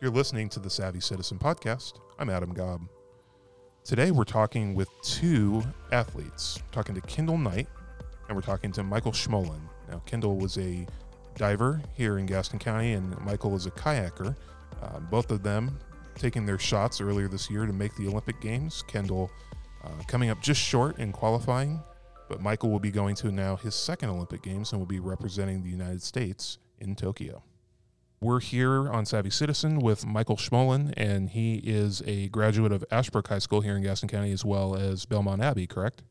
You're listening to the Savvy Citizen podcast. I'm Adam Gobb. Today we're talking with two athletes. We're talking to Kendall Knight and we're talking to Michael Smolen. Now, Kendall was a diver here in Gaston County, and Michael is a kayaker. Uh, both of them taking their shots earlier this year to make the Olympic Games. Kendall uh, coming up just short in qualifying, but Michael will be going to now his second Olympic Games and will be representing the United States in Tokyo. We're here on Savvy Citizen with Michael Smolen, and he is a graduate of Ashbrook High School here in Gaston County as well as Belmont Abbey, correct?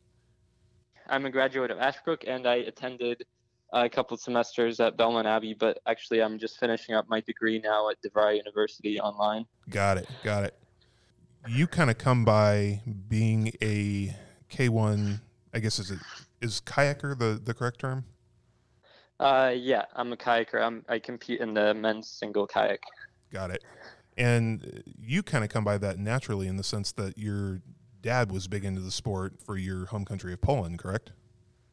I'm a graduate of Ashbrook, and I attended uh, a couple semesters at Belmont Abbey, but actually I'm just finishing up my degree now at DeVry University online. Got it. Got it. You kind of come by being a K1, I guess is it is kayaker the the correct term? Uh, yeah, I'm a kayaker. I'm, I compete in the men's single kayak. Got it. And you kind of come by that naturally in the sense that your dad was big into the sport for your home country of Poland, correct?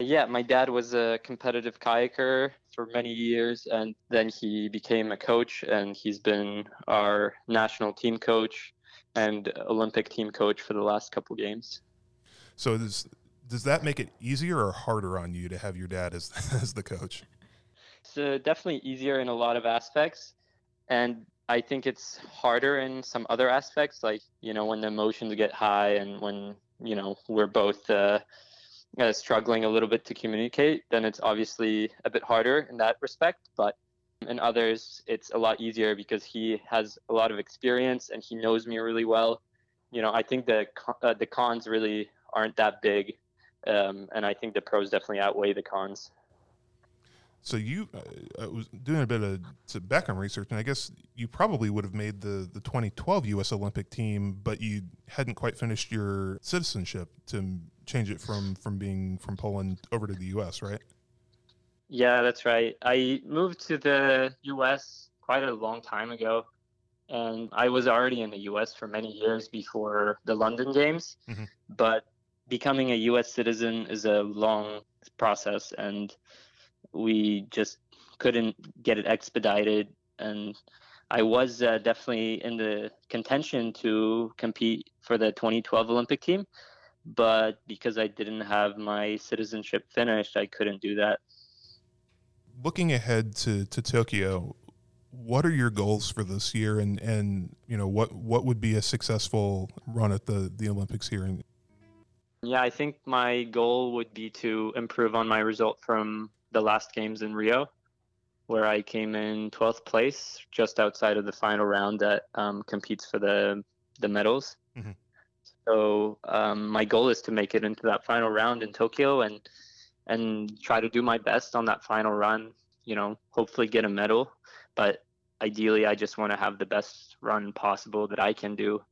Yeah, my dad was a competitive kayaker for many years, and then he became a coach, and he's been our national team coach and Olympic team coach for the last couple games. So does does that make it easier or harder on you to have your dad as as the coach? It's uh, definitely easier in a lot of aspects, and I think it's harder in some other aspects, like you know when the emotions get high and when you know we're both uh, uh, struggling a little bit to communicate. Then it's obviously a bit harder in that respect, but in others it's a lot easier because he has a lot of experience and he knows me really well. You know, I think the uh, the cons really aren't that big, um, and I think the pros definitely outweigh the cons. So you, uh, I was doing a bit of background research, and I guess you probably would have made the the 2012 U.S. Olympic team, but you hadn't quite finished your citizenship to change it from from being from Poland over to the U.S. Right? Yeah, that's right. I moved to the U.S. quite a long time ago, and I was already in the U.S. for many years before the London Games. Mm-hmm. But becoming a U.S. citizen is a long process, and we just couldn't get it expedited. And I was uh, definitely in the contention to compete for the 2012 Olympic team, but because I didn't have my citizenship finished, I couldn't do that. Looking ahead to, to Tokyo, what are your goals for this year and, and you know what, what would be a successful run at the, the Olympics here in, yeah, I think my goal would be to improve on my result from the last games in Rio, where I came in 12th place, just outside of the final round that um, competes for the the medals. Mm-hmm. So um, my goal is to make it into that final round in Tokyo and and try to do my best on that final run. You know, hopefully get a medal, but ideally, I just want to have the best run possible that I can do,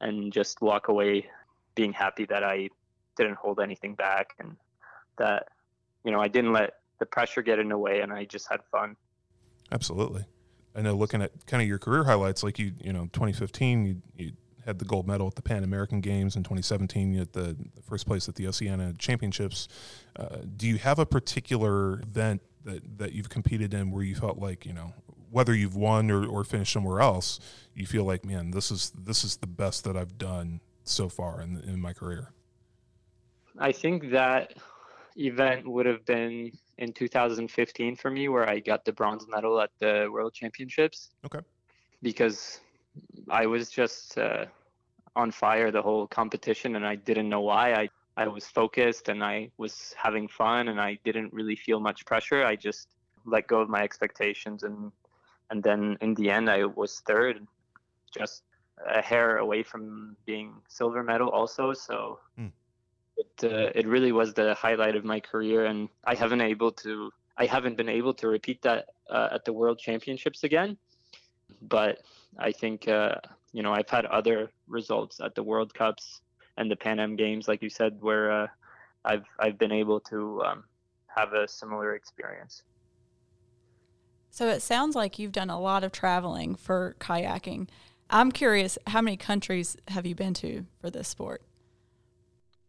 and just walk away being happy that I didn't hold anything back and that you know I didn't let the pressure get in the way, and I just had fun. Absolutely. I know looking at kind of your career highlights, like you, you know, 2015, you, you had the gold medal at the Pan American Games. In 2017, you had the, the first place at the Oceania Championships. Uh, do you have a particular event that, that you've competed in where you felt like, you know, whether you've won or, or finished somewhere else, you feel like, man, this is this is the best that I've done so far in, in my career? I think that event would have been in 2015 for me, where I got the bronze medal at the World Championships. Okay. Because I was just uh, on fire the whole competition, and I didn't know why. I I was focused and I was having fun, and I didn't really feel much pressure. I just let go of my expectations, and and then in the end, I was third, just a hair away from being silver medal also. So. Mm it uh, it really was the highlight of my career, and I haven't able to I haven't been able to repeat that uh, at the World Championships again. But I think uh, you know I've had other results at the World Cups and the Pan Am Games, like you said, where uh, I've I've been able to um, have a similar experience. So it sounds like you've done a lot of traveling for kayaking. I'm curious, how many countries have you been to for this sport?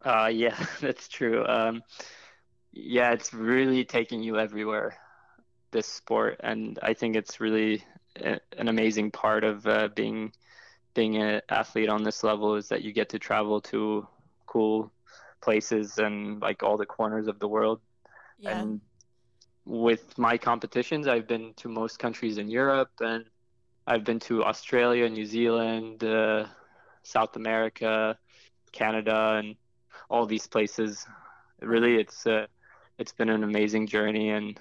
Uh, yeah, that's true. Um, yeah, it's really taking you everywhere, this sport, and I think it's really a, an amazing part of uh, being being an athlete on this level is that you get to travel to cool places and like all the corners of the world. Yeah. And with my competitions, I've been to most countries in Europe and I've been to Australia, New Zealand, uh, South America, Canada, and all these places. Really, it's uh, it's been an amazing journey, and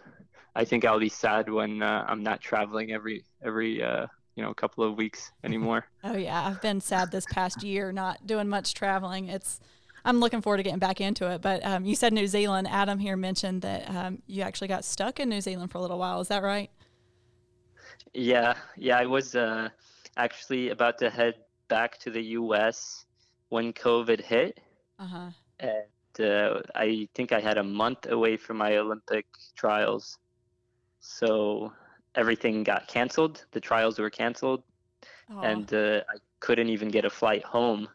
I think I'll be sad when uh, I'm not traveling every every uh, you know couple of weeks anymore. Oh yeah, I've been sad this past year, not doing much traveling. It's I'm looking forward to getting back into it. But um, you said New Zealand. Adam here mentioned that um, you actually got stuck in New Zealand for a little while. Is that right? Yeah, yeah, I was uh, actually about to head back to the U.S. when COVID hit, Uh huh. And uh, I think I had a month away from my Olympic trials, so everything got canceled. The trials were canceled, and uh, I couldn't even get a flight home.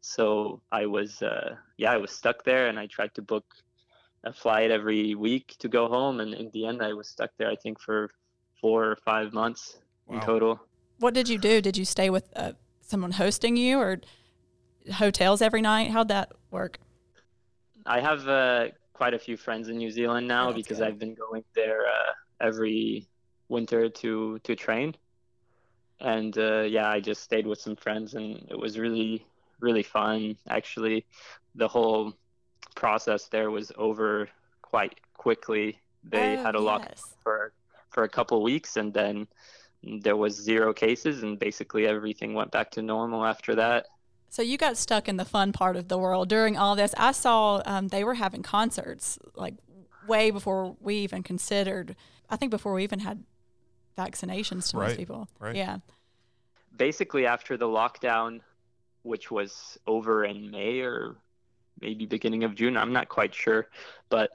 So I was, uh, yeah, I was stuck there, and I tried to book a flight every week to go home, and in the end, I was stuck there. I think for four or five months in total. what did you do? Did you stay with uh, someone hosting you, or hotels every night? How'd that work? I have uh, quite a few friends in New Zealand now Oh, because good. I've been going there uh, every winter to to train, and uh, yeah, I just stayed with some friends, and it was really really fun. Actually, the whole process there was over quite quickly. They Oh, had a lock yes. for for a couple weeks, and then there was zero cases, and basically everything went back to normal after that. So you got stuck in the fun part of the world during all this. I saw um, they were having concerts like way before we even considered. I think before we even had vaccinations to Right, most people. right. Yeah. basically after the lockdown, which was over in May or maybe beginning of June, I'm not quite sure, but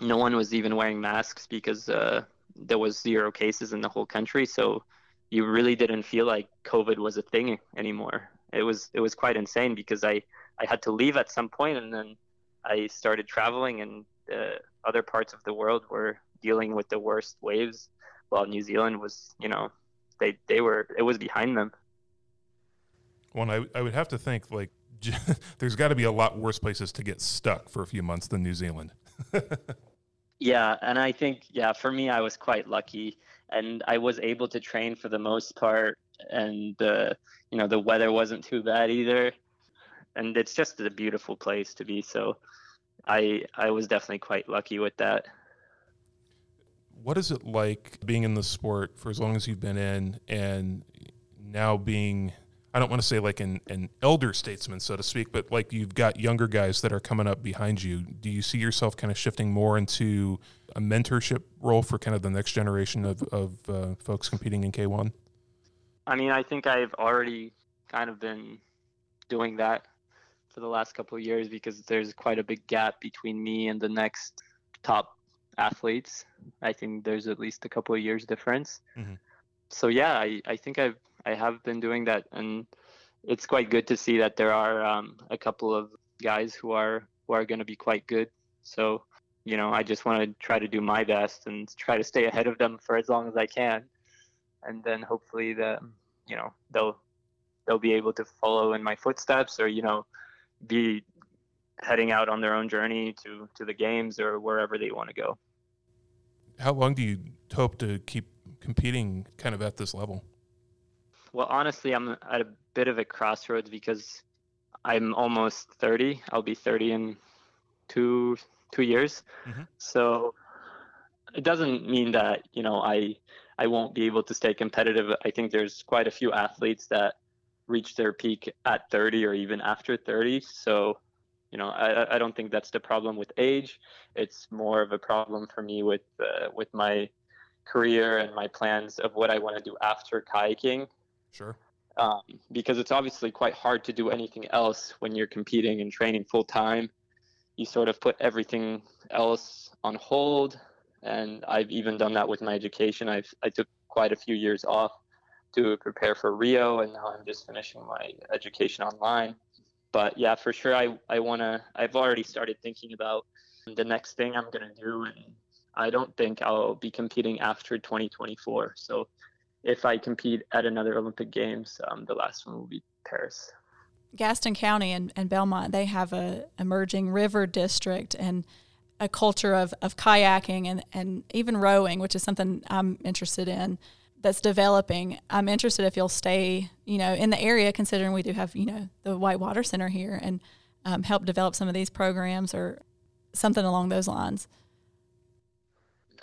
no one was even wearing masks because uh, there was zero cases in the whole country. So you really didn't feel like COVID was a thing anymore. It was it was quite insane because I I had to leave at some point and then I started traveling and uh, other parts of the world were dealing with the worst waves, while New Zealand was you know they they were it was behind them. Well, I, I would have to think like there's got to be a lot worse places to get stuck for a few months than New Zealand. Yeah, and I think yeah, for me I was quite lucky and I was able to train for the most part and uh, you know the weather wasn't too bad either. And it's just a beautiful place to be, so I I was definitely quite lucky with that. What is it like being in the sport for as long as you've been in and now being I don't want to say like an, an elder statesman, so to speak, but like you've got younger guys that are coming up behind you. Do you see yourself kind of shifting more into a mentorship role for kind of the next generation of, of uh, folks competing in K1? I mean, I think I've already kind of been doing that for the last couple of years because there's quite a big gap between me and the next top athletes. I think there's at least a couple of years difference. Mhm. So yeah, I, I think I've I have been doing that, and it's quite good to see that there are um, a couple of guys who are who are going to be quite good. So you know, I just want to try to do my best and try to stay ahead of them for as long as I can, and then hopefully the you know they'll they'll be able to follow in my footsteps or you know be heading out on their own journey to to the games or wherever they want to go. How long do you hope to keep competing kind of at this level? Well, honestly, I'm at a bit of a crossroads because I'm almost 30. I'll be 30 in two two years. Mhm. So it doesn't mean that you know I I won't be able to stay competitive. I think there's quite a few athletes that reach their peak at 30 or even after 30. So you know I I don't think that's the problem with age. It's more of a problem for me with uh, with my career and my plans of what I want to do after kayaking Sure. um, because it's obviously quite hard to do anything else when you're competing and training full time. You sort of put everything else on hold, and I've even done that with my education. I've I took quite a few years off to prepare for Rio, and now I'm just finishing my education online. But yeah, for sure, I I wanna. I've already started thinking about the next thing I'm gonna do, and I don't think I'll be competing after 2024. So if I compete at another Olympic Games, um, the last one will be Paris. Gaston County and, and Belmont, they have a emerging river district and a culture of, of kayaking and, and even rowing, which is something I'm interested in that's developing. I'm interested if you'll stay, you know, in the area, considering we do have, you know, the Whitewater Center here and um, help develop some of these programs or something along those lines.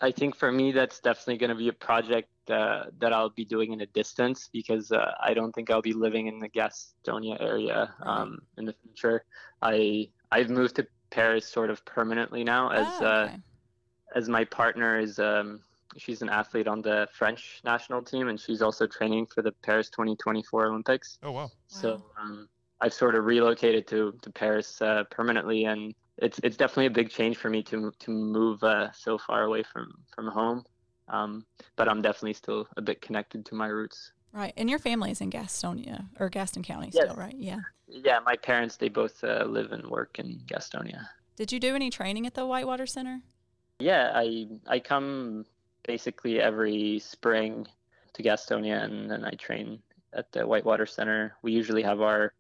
I think for me, that's definitely going to be a project uh, that I'll be doing in a distance because uh, I don't think I'll be living in the Gastonia area um, in the future. I I've moved to Paris sort of permanently now as Oh, uh, as my partner is um, she's an athlete on the French national team and she's also training for the Paris 2024 Olympics. Oh wow. So um, I've sort of relocated to to Paris uh, permanently, and it's it's definitely a big change for me to to move uh, so far away from from home. Um, but I'm definitely still a bit connected to my roots. Right. And your family is in Gastonia or Gaston County Yes. still, right? Yeah. Yeah, my parents they both uh, live and work in Gastonia. Did you do any training at the Whitewater Center? Yeah, I I come basically every spring to Gastonia, and then I train at the Whitewater Center. We usually have our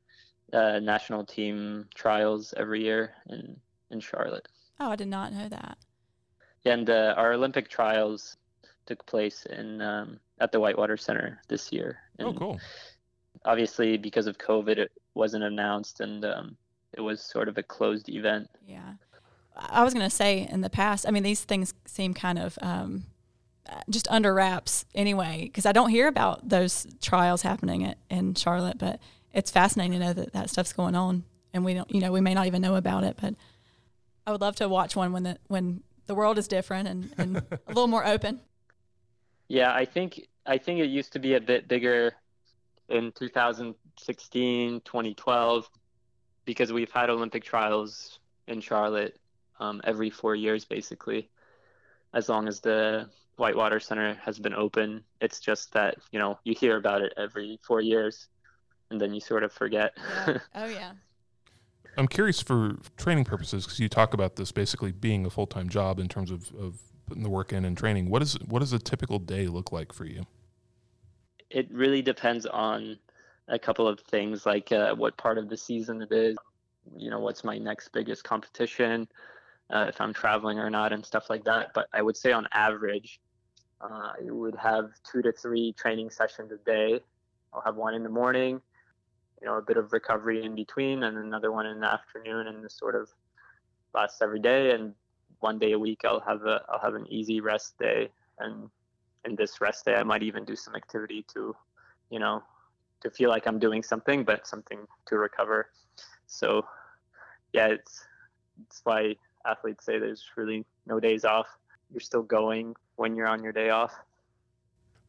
uh, national team trials every year in in Charlotte. Oh, I did not know that. and uh, our Olympic trials took place in um, at the Whitewater Center this year. Oh cool. Obviously, because of COVID, it wasn't announced, and um, it was sort of a closed event. Yeah. I I was going to say in the past, I mean, these things seem kind of um, uh, just under wraps anyway, because I don't hear about those trials happening at, in Charlotte, but it's fascinating to know that that stuff's going on. And we don't, you know, we may not even know about it, but I would love to watch one when the, when the world is different and, and a little more open. Yeah, I think I think it used to be a bit bigger in 2016, 2012, because we've had Olympic trials in Charlotte um, every four years, basically. As long as the Whitewater Center has been open, it's just that you know you hear about it every four years, and then you sort of forget. Yeah. Oh, yeah. I'm curious for training purposes because you talk about this basically being a full time job in terms of, of putting the work in and training. What is what does a typical day look like for you? it really depends on a couple of things like uh, what part of the season it is you know what's my next biggest competition uh, if i'm traveling or not and stuff like that but i would say on average uh, i would have two to three training sessions a day i'll have one in the morning you know a bit of recovery in between and another one in the afternoon and this sort of lasts every day and one day a week i'll have a i'll have an easy rest day and in this rest day, I might even do some activity to, you know, to feel like I'm doing something, but something to recover. So, yeah, it's it's why athletes say there's really no days off. You're still going when you're on your day off.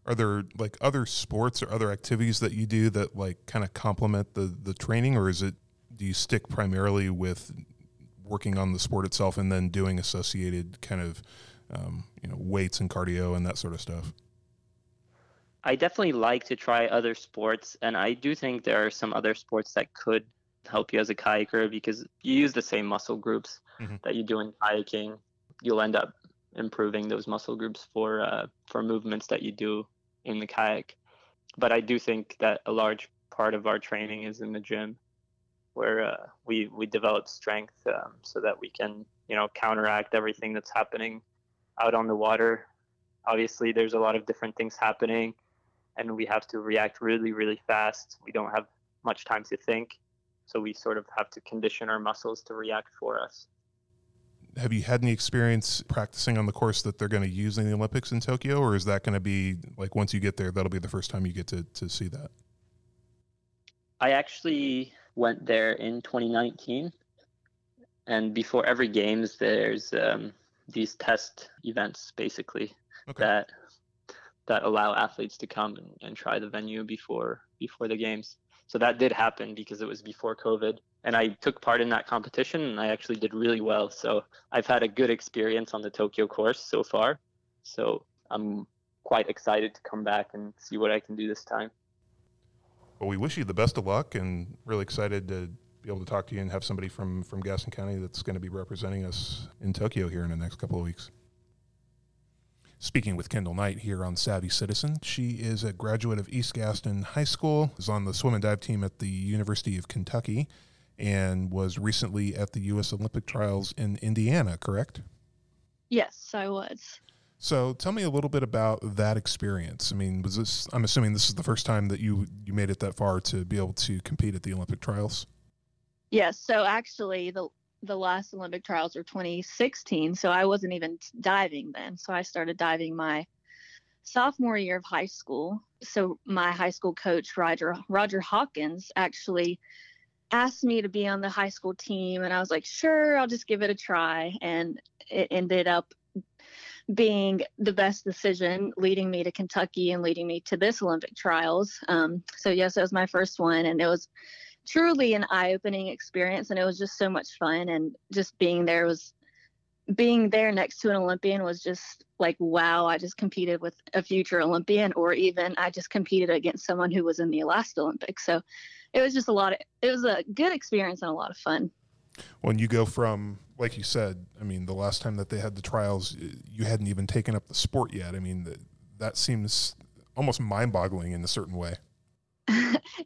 Are there like other sports or other activities that you do that like kind of complement the the training, or is it do you stick primarily with working on the sport itself and then doing associated kind of um, you know weights and cardio and that sort of stuff? I definitely like to try other sports, and I do think there are some other sports that could help you as a kayaker because you use the same muscle groups Mhm. that you do in kayaking. You'll end up improving those muscle groups for uh, for movements that you do in the kayak. But I do think that a large part of our training is in the gym, where uh, we we develop strength um, so that we can you know counteract everything that's happening out on the water. Obviously, there's a lot of different things happening and we have to react really, really fast. We don't have much time to think. So we sort of have to condition our muscles to react for us. Have you had any experience practicing on the course that they're going to use in the Olympics in Tokyo, or is that going to be like once you get there, that'll be the first time you get to to see that? I actually went there in 2019. And before every games, there's um, these test events basically Okay. that that allow athletes to come and, and try the venue before before the games. So that did happen because it was before COVID, and I took part in that competition, and I actually did really well. So I've had a good experience on the Tokyo course so far. So I'm quite excited to come back and see what I can do this time. Well, we wish you the best of luck, and really excited to be able to talk to you and have somebody from from Gaston County that's going to be representing us in Tokyo here in the next couple of weeks. Speaking with Kendall Knight here on Savvy Citizen, she is a graduate of East Gaston High School, is on the swim and dive team at the University of Kentucky, and was recently at the U.S. Olympic trials in Indiana, correct? Yes, I was. So tell me a little bit about that experience. I mean, was this? I'm assuming this is the first time that you you made it that far to be able to compete at the Olympic trials. Yes. So actually, the the last Olympic trials were 2016. So I wasn't even diving then. So I started diving my sophomore year of high school. So my high school coach Roger Roger Hawkins actually asked me to be on the high school team and I was like, "Sure, I'll just give it a try." And it ended up being the best decision, leading me to Kentucky and leading me to this Olympic trials. Um, so yes, it was my first one, and it was truly an eye-opening experience, and it was just so much fun. And just being there was being there next to an Olympian was just like wow! I just competed with a future Olympian, or even I just competed against someone who was in the last Olympics. So it was just a lot of it was a good experience and a lot of fun when you go from like you said i mean the last time that they had the trials you hadn't even taken up the sport yet. I mean that, that seems almost mind-boggling in a certain way.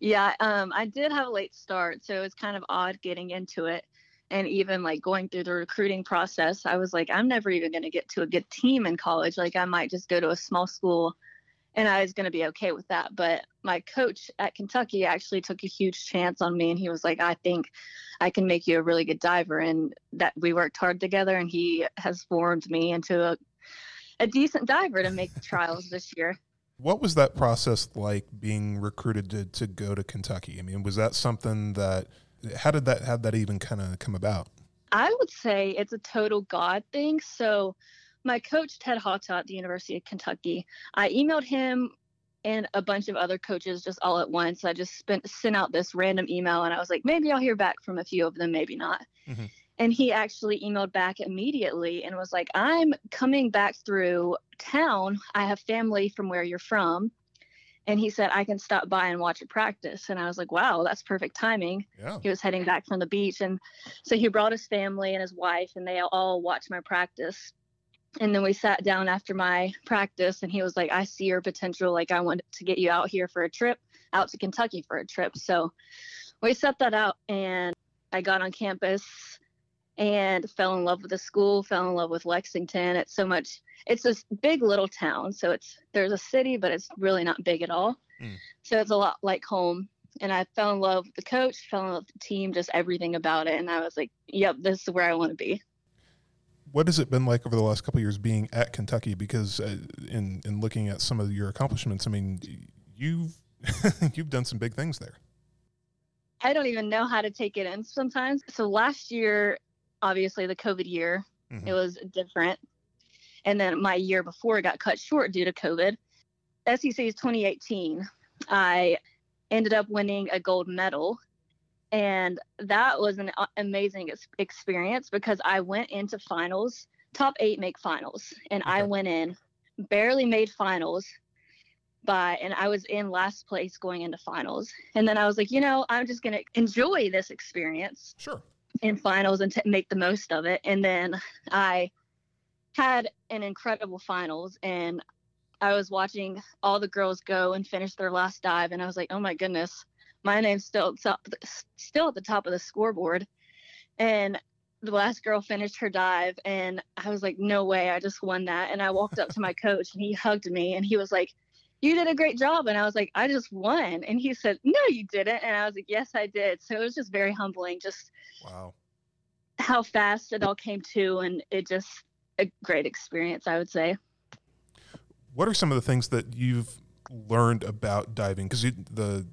Yeah um, i did have a late start so it was kind of odd getting into it. And even like going through the recruiting process i was like i'm never even going to get to a good team in college. Like i might just go to a small school and I was going to be okay with that. But my coach at Kentucky actually took a huge chance on me, and he was like, "I think I can make you a really good diver," and that we worked hard together, and he has formed me into a a decent diver to make trials this year. What was that process like being recruited to, to go to Kentucky? I mean, was that something that how did that how did that even kind of come about? I would say it's a total God thing. So my coach Ted Hata at the University of Kentucky. I emailed him and a bunch of other coaches just all at once. I just spent sent out this random email and I was like, maybe I'll hear back from a few of them, maybe not. Mm-hmm. And he actually emailed back immediately and was like, I'm coming back through town. I have family from where you're from. And he said, I can stop by and watch it practice. And I was like, wow, that's perfect timing. Yeah. He was heading back from the beach. And so he brought his family and his wife, and they all watched my practice and then we sat down after my practice and he was like i see your potential. Like i want to get you out here for a trip out to kentucky for a trip. So we set that out and i got on campus and fell in love with the school fell in love with lexington. It's so much it's this big little town so it's there's a city but it's really not big at all. Mm. so it's a lot like home. And i fell in love with the coach fell in love with the team just everything about it. And i was like yep this is where i want to be what has it been like over the last couple years being at Kentucky? Because uh, in in looking at some of your accomplishments, I mean, you've you've done some big things there. I don't even know how to take it in sometimes. So last year, obviously the COVID year, mm-hmm. it was different, and then my year before got cut short due to COVID. SEC's 2018, I ended up winning a gold medal and that was an uh, amazing experience because I went into finals, top eight make finals, and okay. I went in, barely made finals by, and I was in last place going into finals. And then I was like, you know, I'm just going to enjoy this experience. Sure. In finals and t- make the most of it. And then I had an incredible finals and I was watching all the girls go and finish their last dive, and I was like, oh my goodness, my name's still top, still at the top of the scoreboard. And the last girl finished her dive and i was like no way i just won that. And i walked up to my coach and he hugged me and he was like you did a great job. And i was like i just won. And he said no you didn't. And i was like yes i did. So it was just very humbling just wow. how fast it all came to and it just a great experience i would say. What are some of the things that you've learned about diving? Because the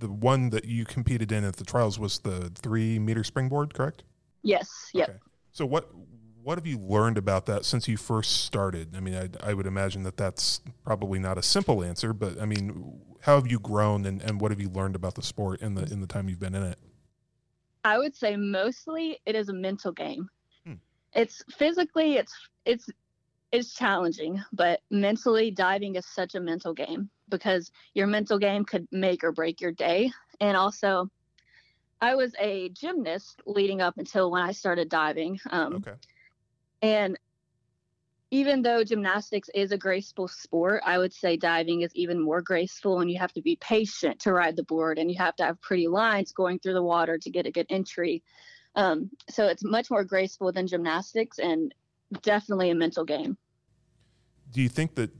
the one that you competed in at the trials was the three meter springboard, correct? Yes. Yep. Okay. So what what have you learned about that since you first started? I mean, I, I would imagine that that's probably not a simple answer, but I mean, how have you grown and, and what have you learned about the sport in the in the time you've been in it? I would say mostly it is a mental game. Hmm. It's physically it's it's it's challenging, but mentally diving is such a mental game because your mental game could make or break your day. And also, I was a gymnast leading up until when I started diving. Um, okay. And even though gymnastics is a graceful sport, I would say diving is even more graceful, and you have to be patient to ride the board, and you have to have pretty lines going through the water to get a good entry. Um, so it's much more graceful than gymnastics, and definitely a mental game. Do you think that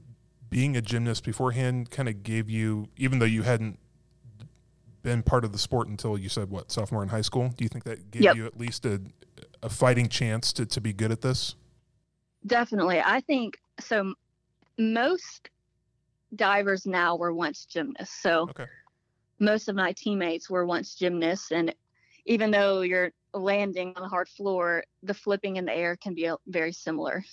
being a gymnast beforehand kind of gave you, even though you hadn't been part of the sport until you said what sophomore in high school, do you think that gave Yep. you at least a, a fighting chance to, to be good at this? Definitely. I think so. Most divers now were once gymnasts. So Okay. most of my teammates were once gymnasts. And even though you're landing on a hard floor, the flipping in the air can be very similar.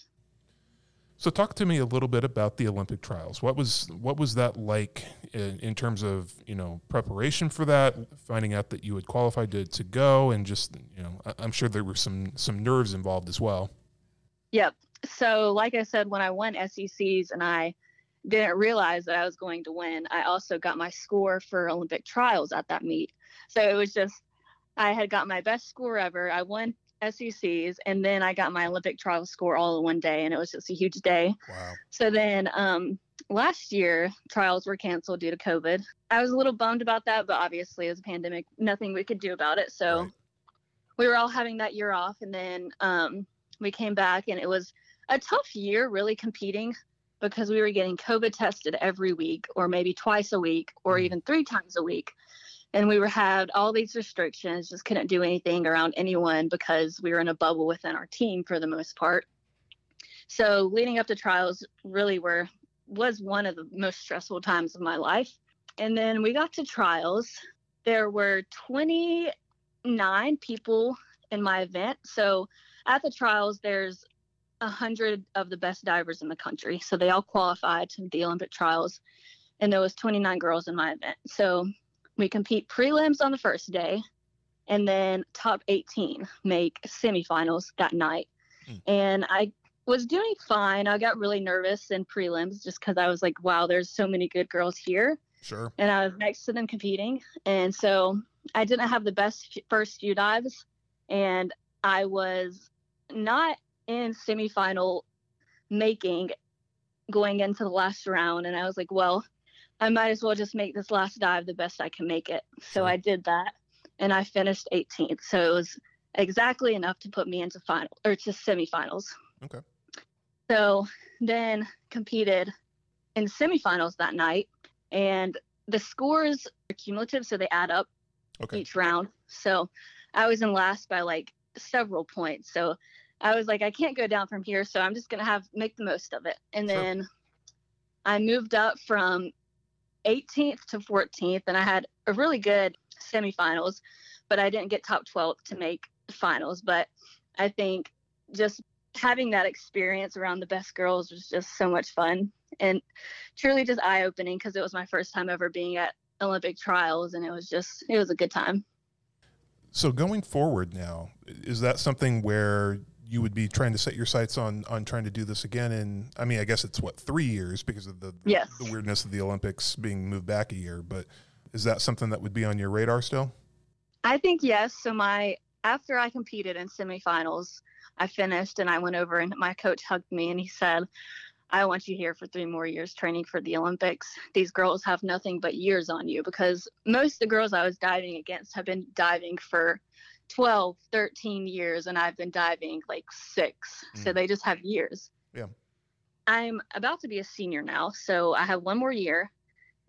So talk to me a little bit about the Olympic trials. What was what was that like in, in terms of you know preparation for that, finding out that you had qualified to, to go, and just you know I- I'm sure there were some some nerves involved as well. Yep. So, like I said, when I won SECs and I didn't realize that I was going to win, I also got my score for Olympic trials at that meet. So it was just, I had got my best score ever. I won SECs and then I got my Olympic trial score all in one day, and it was just a huge day. Wow. So then um, last year, trials were canceled due to COVID. I was a little bummed about that, but obviously, as a pandemic, nothing we could do about it. So Right. we were all having that year off. And then um, we came back, and it was a tough year really competing because we were getting COVID tested every week, or maybe twice a week, or Mhm. even three times a week. And we were had all these restrictions, just couldn't do anything around anyone because we were in a bubble within our team for the most part. So leading up to trials really were was one of the most stressful times of my life. And then we got to trials. There were 29 people in my event. So at the trials, there's a hundred of the best divers in the country. So they all qualified to the Olympic trials. And there was 29 girls in my event. So we compete prelims on the first day, and then top 18 make semifinals that night. Hmm. And I was doing fine. I got really nervous in prelims just because I was like, wow, there's so many good girls here. Sure. And I was next to them competing. And so I didn't have the best first few dives. And I was not in semifinal making going into the last round. And I was like, well, I might as well just make this last dive the best I can make it. So I did that. And I finished 18th. So it was exactly enough to put me into final or to semifinals. Okay. So then competed in semifinals that night, and the scores are cumulative, so they add up Okay. each round. So I was in last by like several points. So I was like, I can't go down from here, so I'm just gonna have make the most of it. And Sure. then I moved up from 18th to 14th, and I had a really good semifinals, but I didn't get top 12 to make finals. But I think just having that experience around the best girls was just so much fun and truly just eye opening because it was my first time ever being at Olympic trials, and it was just it was a good time. So going forward now, is that something where you would be trying to set your sights on on trying to do this again? And I mean, I guess it's what three years because of the Yes. the weirdness of the Olympics being moved back a year. But is that something that would be on your radar still? I think yes. So my after I competed in semifinals, I finished and I went over and my coach hugged me and he said, I want you here for three more years training for the Olympics. These girls have nothing but years on you because most of the girls I was diving against have been diving for 12, 13 years and I've been diving like six. So Mm. they just have years. Yeah. I'm about to be a senior now. So I have one more year,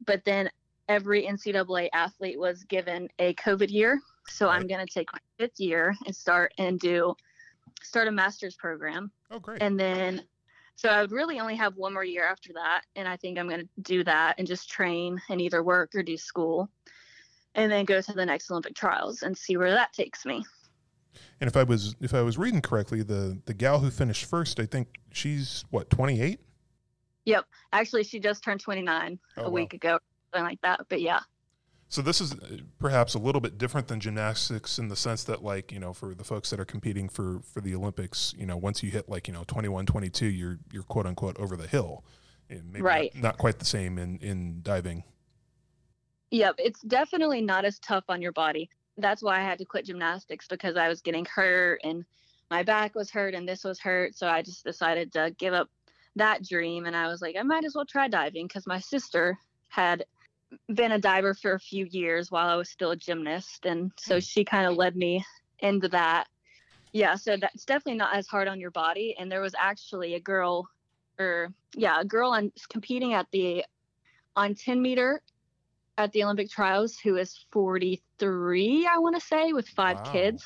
but then every NCAA athlete was given a COVID year. So I'm going to take my fifth year and start and do start a master's program. Oh, great. And then, so I would really only have one more year after that. And I think I'm going to do that and just train and either work or do school and then go to the next Olympic trials and see where that takes me. And if I was if I was reading correctly, the the gal who finished first, I think she's what twenty eight. Yep, Actually, she just turned 29 Oh, a wow. week ago, something like that. But yeah. So this is uh, perhaps a little bit different than gymnastics in the sense that like, you know, for the folks that are competing for for the Olympics, you know, once you hit like, you know, 21, 22, you're you're quote unquote over the hill. And maybe not- Right. Not, quite the same in in diving. Yep, it's definitely not as tough on your body. That's why I had to quit gymnastics because I was getting hurt and my back was hurt and this was hurt. So I just decided to give up that dream and I was like, I might as well try diving because my sister had been a diver for a few years while I was still a gymnast. And so mm. she kind of led me into that. Yeah, so that's definitely not as hard on your body. And there was actually a girl, or yeah, a girl on competing at the on 10 meter at the Olympic trials who is 43, I want to say, with five Wow. kids.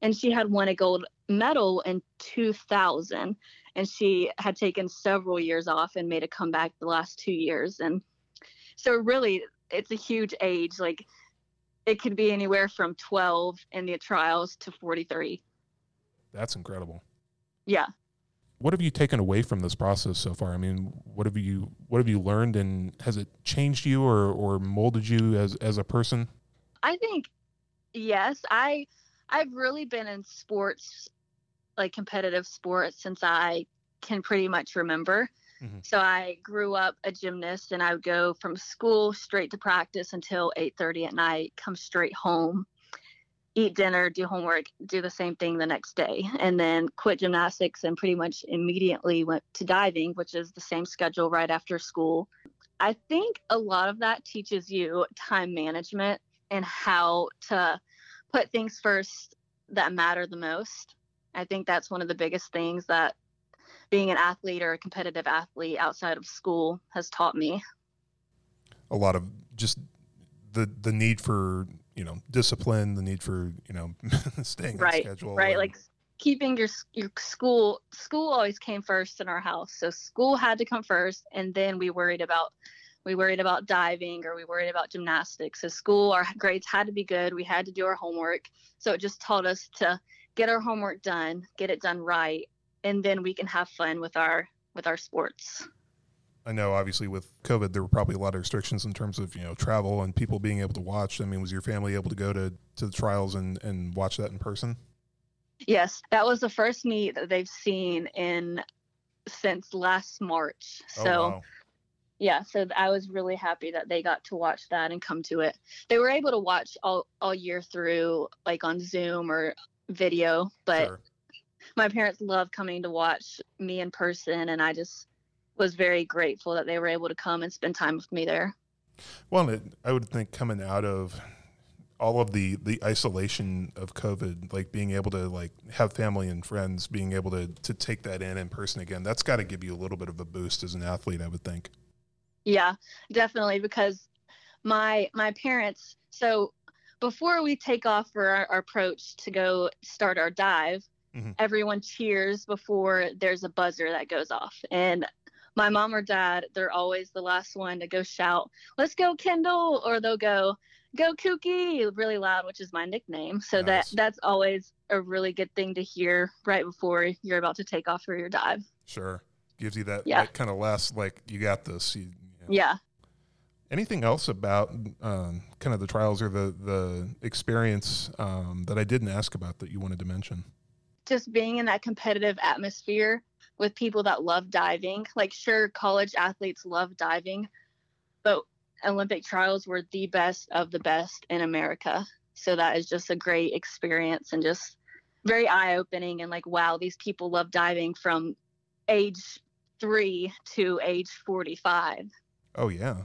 And she had won a gold medal in 2000. And she had taken several years off and made a comeback the last two years. And so, really, it's a huge age. Like, it could be anywhere from 12 in the trials to 43. That's incredible. Yeah. What have you taken away from this process so far? I mean, what have you what have you learned, and has it changed you or or molded you as as a person? I think yes. I I've really been in sports, like competitive sports, since I can pretty much remember. Mhm. So I grew up a gymnast, and I would go from school straight to practice until 8:30 at night. Come straight home, eat dinner, do homework, do the same thing the next day, and then quit gymnastics and pretty much immediately went to diving, which is the same schedule right after school. I think a lot of that teaches you time management and how to put things first that matter the most. I think that's one of the biggest things that being an athlete or a competitive athlete outside of school has taught me. A lot of just the the need for you know discipline, the need for you know staying Right, on schedule, right? and- Like keeping your your school school always came first in our house. So school had to come first and then we worried about we worried about diving or we worried about gymnastics. So school our grades had to be good. We had to do our homework. So it just taught us to get our homework done, get it done right, and then we can have fun with our with our sports. I know obviously with COVID there were probably a lot of restrictions in terms of you know travel and people being able to watch. I mean, was your family able to go to to the trials and and watch that in person? Yes, that was the first meet that they've seen in since last March. Oh, so oh, wow. yeah so i was really happy that they got to watch that and come to it they were able to watch all all year through like on zoom or video but Sure. my parents love coming to watch me in person and i just was very grateful that they were able to come and spend time with me there Well, it, I would think coming out of all of the the isolation of COVID, like being able to like have family and friends, being able to to take that in in person again, that's got to give you a little bit of a boost as an athlete, I would think. Yeah, definitely because my my parents so before we take off for our, our approach to go start our dive, Mhm. everyone cheers before there's a buzzer that goes off. And my mom or dad, they're always the last one to go shout, "Let's go, Kendall!" or they'll go, "Go, Kookie!" really loud, which is my nickname. So Nice. that that's always a really good thing to hear right before you're about to take off for your dive. Sure, gives you that, Yeah. that kind of last like you got this. You, you know. Yeah. Anything else about um, kind of the trials or the the experience um, that I didn't ask about that you wanted to mention? just being in that competitive atmosphere with people that love diving. Like, sure, college athletes love diving, but Olympic trials were the best of the best in America. So that is just a great experience and just very eye opening. And like, wow, these people love diving from age three to age 45. Oh yeah.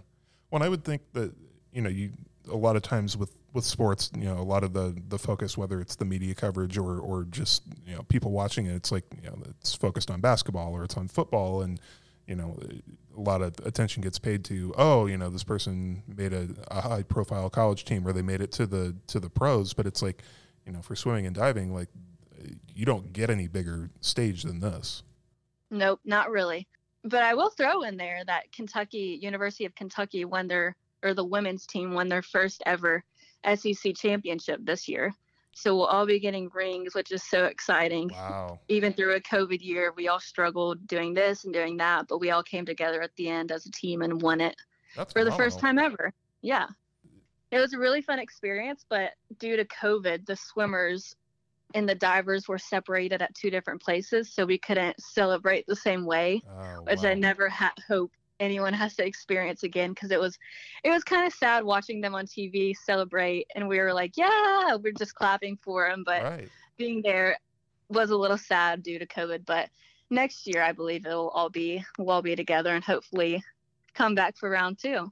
Well, I would think that you know you a lot of times with with sports, you know, a lot of the the focus, whether it's the media coverage or or just you know people watching it, it's like you know it's focused on basketball or it's on football, and you know a lot of attention gets paid to oh you know this person made a, a high profile college team or they made it to the to the pros, but it's like you know for swimming and diving, like you don't get any bigger stage than this. Nope, not really. But I will throw in there that Kentucky, University of Kentucky, won their, or the women's team won their first ever SEC championship this year. So we'll all be getting rings, which is so exciting. Wow. Even through a COVID year, we all struggled doing this and doing that, but we all came together at the end as a team and won it That's for the first time ever. Yeah. It was a really fun experience, but due to COVID, the swimmers and the divers were separated at two different places, so we couldn't celebrate the same way Oh, which I never had hope anyone has to experience again because it was it was kind of sad watching them on TV celebrate and we were like yeah we're just clapping for them but right. being there was a little sad due to COVID but next year, I believe it'll all be we'll all be together and hopefully come back for round two.